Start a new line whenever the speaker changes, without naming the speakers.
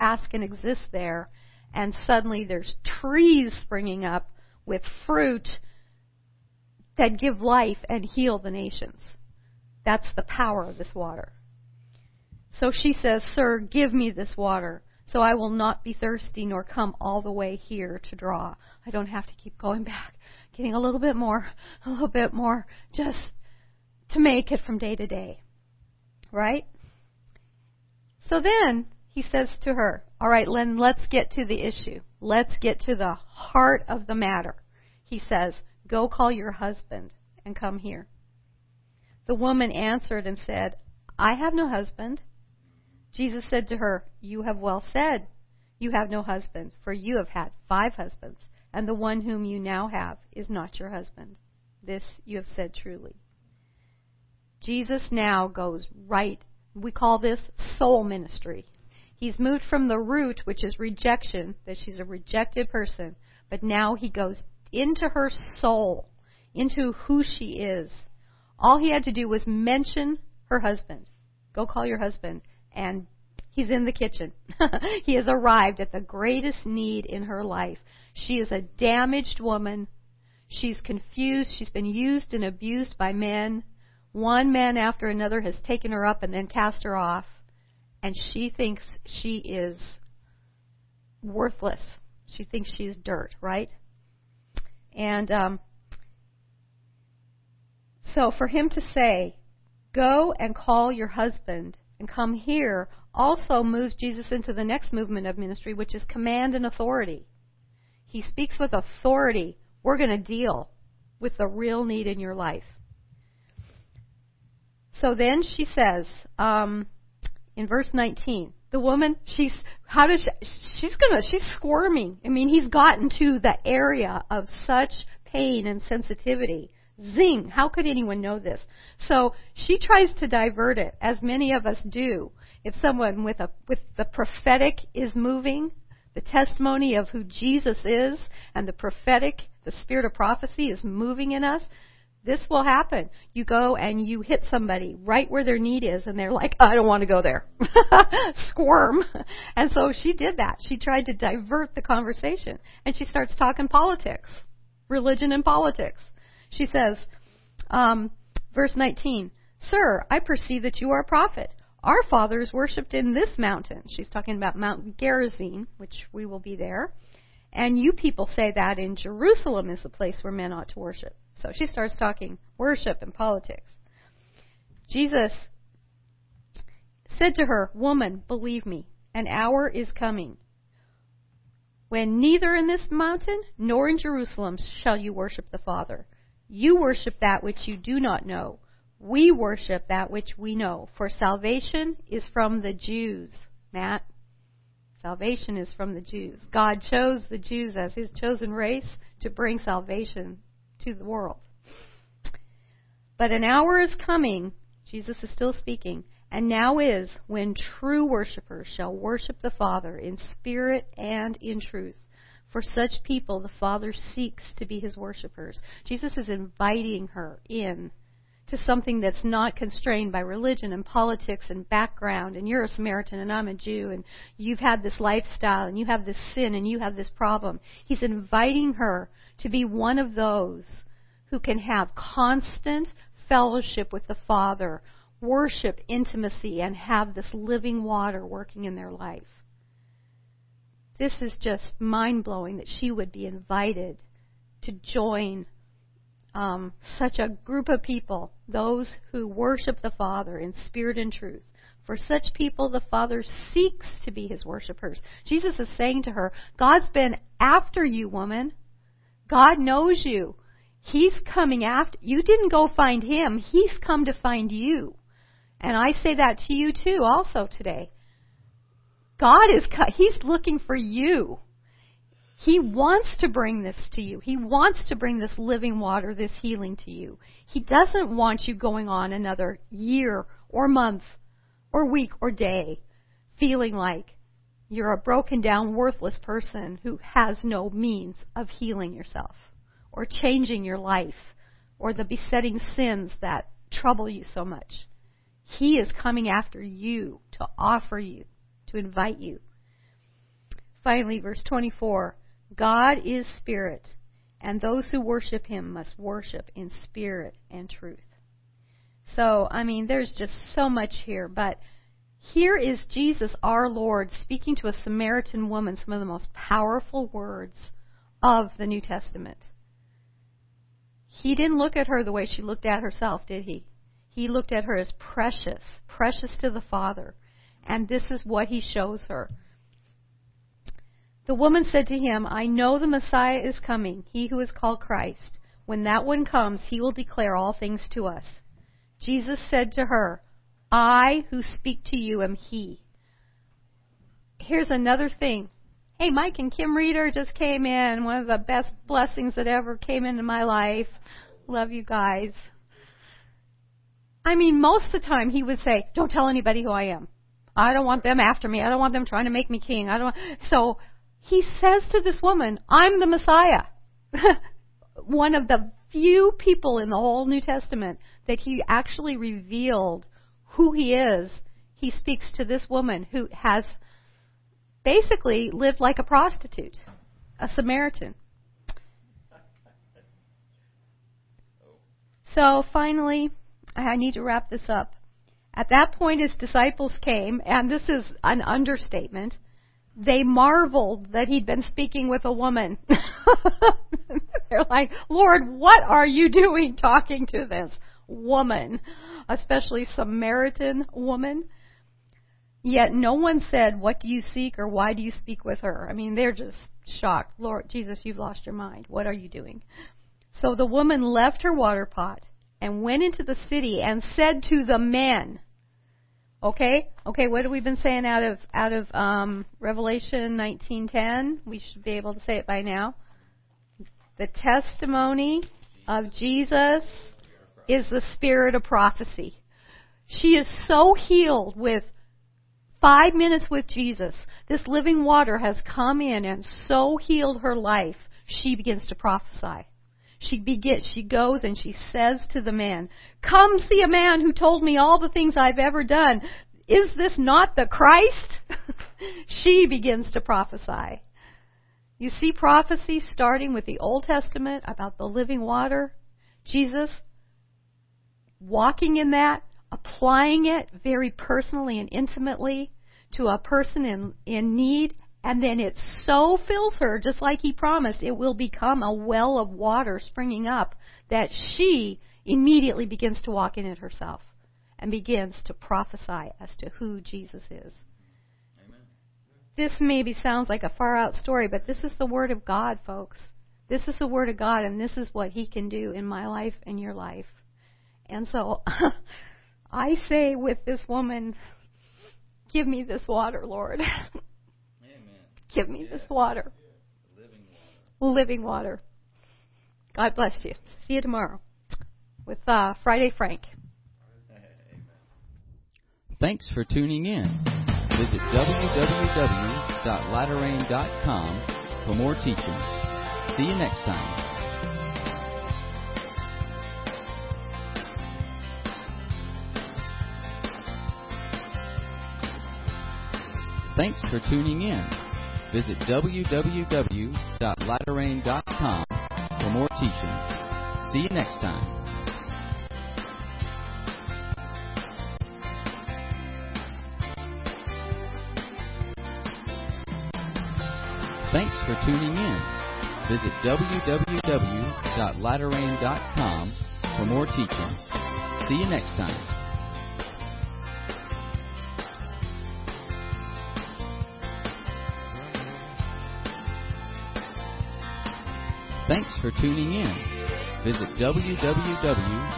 ask and exist there, and suddenly there's trees springing up with fruit that give life and heal the nations. That's the power of this water. So she says, Sir, give me this water, so I will not be thirsty nor come all the way here to draw. I don't have to keep going back, getting a little bit more, a little bit more, just to make it from day to day. Right? So then he says to her, All right, Len, let's get to the issue. Let's get to the heart of the matter. He says, Go call your husband and come here. The woman answered and said, I have no husband. Jesus said to her, You have well said. You have no husband, for you have had five husbands, and the one whom you now have is not your husband. This you have said truly. Jesus now goes right, we call this soul ministry. He's moved from the root, which is rejection, that she's a rejected person, but now he goes into her soul, into who she is. All he had to do was mention her husband. Go call your husband. And he's in the kitchen. he has arrived at the greatest need in her life. She is a damaged woman. She's confused. She's been used and abused by men. One man after another has taken her up and then cast her off. And she thinks she is worthless. She thinks she's dirt, right? And um, so for him to say, Go and call your husband and come here, also moves Jesus into the next movement of ministry, which is command and authority. He speaks with authority. We're going to deal with the real need in your life. So then she says um, in verse 19, the woman, she's how does she, she's gonna she's squirming. I mean, he's gotten to the area of such pain and sensitivity. Zing! How could anyone know this? So she tries to divert it, as many of us do. If someone with a with the prophetic is moving, the testimony of who Jesus is, and the prophetic, the spirit of prophecy is moving in us, this will happen. You go and you hit somebody right where their need is, and they're like, I don't want to go there. Squirm. And so she did that. She tried to divert the conversation. And she starts talking politics, religion and politics. She says, um, verse 19, Sir, I perceive that you are a prophet. Our fathers worshipped in this mountain. She's talking about Mount Gerizim, which we will be there. And you people say that in Jerusalem is the place where men ought to worship. So she starts talking worship and politics. Jesus said to her, Woman, believe me, an hour is coming when neither in this mountain nor in Jerusalem shall you worship the Father. You worship that which you do not know. We worship that which we know. For salvation is from the Jews. Matt? Salvation is from the Jews. God chose the Jews as his chosen race to bring salvation to the world. But an hour is coming, Jesus is still speaking, and now is when true worshippers shall worship the Father in spirit and in truth. For such people the Father seeks to be his worshippers. Jesus is inviting her in to something that's not constrained by religion and politics and background and you're a Samaritan and I'm a Jew and you've had this lifestyle and you have this sin and you have this problem. He's inviting her to be one of those who can have constant fellowship with the Father, worship, intimacy, and have this living water working in their life. This is just mind blowing that she would be invited to join um, such a group of people, those who worship the Father in spirit and truth. For such people, the Father seeks to be his worshippers. Jesus is saying to her, God's been after you, woman. God knows you. He's coming after you. Didn't go find him. He's come to find you. And I say that to you too, also today. God is, He's looking for you. He wants to bring this to you. He wants to bring this living water, this healing to you. He doesn't want you going on another year or month or week or day feeling like you're a broken down, worthless person who has no means of healing yourself or changing your life or the besetting sins that trouble you so much. He is coming after you to offer you, to invite you. finally, verse 24 God is spirit, and those who worship him must worship in spirit and truth. So, I mean, there's just so much here, but here is Jesus, our Lord, speaking to a Samaritan woman some of the most powerful words of the New Testament. He didn't look at her the way she looked at herself, did he? He looked at her as precious, precious to the Father. And this is what he shows her. The woman said to him, I know the Messiah is coming, he who is called Christ. When that one comes, he will declare all things to us. Jesus said to her, I who speak to you am he. Here's another thing. Hey, Mike and Kim Reeder just came in. One of the best blessings that ever came into my life. Love you guys. I mean, most of the time he would say, "Don't tell anybody who I am. I don't want them after me. I don't want them trying to make me king. I don't." Want... So he says to this woman, "I'm the Messiah." One of the few people in the whole New Testament that he actually revealed who he is. He speaks to this woman who has basically lived like a prostitute, a Samaritan. So finally, I need to wrap this up. At that point, his disciples came, and this is an understatement. They marveled that he'd been speaking with a woman. They're like, Lord, what are you doing talking to this woman? Especially Samaritan woman. Yet no one said, What do you seek or why do you speak with her? I mean, they're just shocked. Lord Jesus, you've lost your mind. What are you doing? So the woman left her water pot and went into the city and said to the men, Okay, okay. What have we been saying out of out of um, Revelation 19:10? We should be able to say it by now. The testimony of Jesus is the spirit of prophecy. She is so healed with five minutes with Jesus. This living water has come in and so healed her life. She begins to prophesy. She begins, she goes and she says to the man, Come see a man who told me all the things I've ever done. Is this not the Christ? she begins to prophesy. You see prophecy starting with the Old Testament about the living water. Jesus walking in that, applying it very personally and intimately to a person in, in need, and then it so fills her, just like he promised, it will become a well of water springing up that she immediately begins to walk in it herself and begins to prophesy as to who Jesus is. Amen. This maybe sounds like a far out story, but this is the Word of God, folks. This is the Word of God, and this is what He can do in my life and your life. And so I say with this woman, give me this water, Lord. Amen. give me this water. Living water. Living water. God bless you. See you tomorrow with uh, Friday Frank.
Thanks for tuning in. Visit www.laterain.com for more teachings. See you next time. Thanks for tuning in. Visit www.laterain.com for more teachings. See you next time. Thanks for tuning in. Visit www.laterain.com for more teachings. See you next time. Thanks for tuning in. Visit www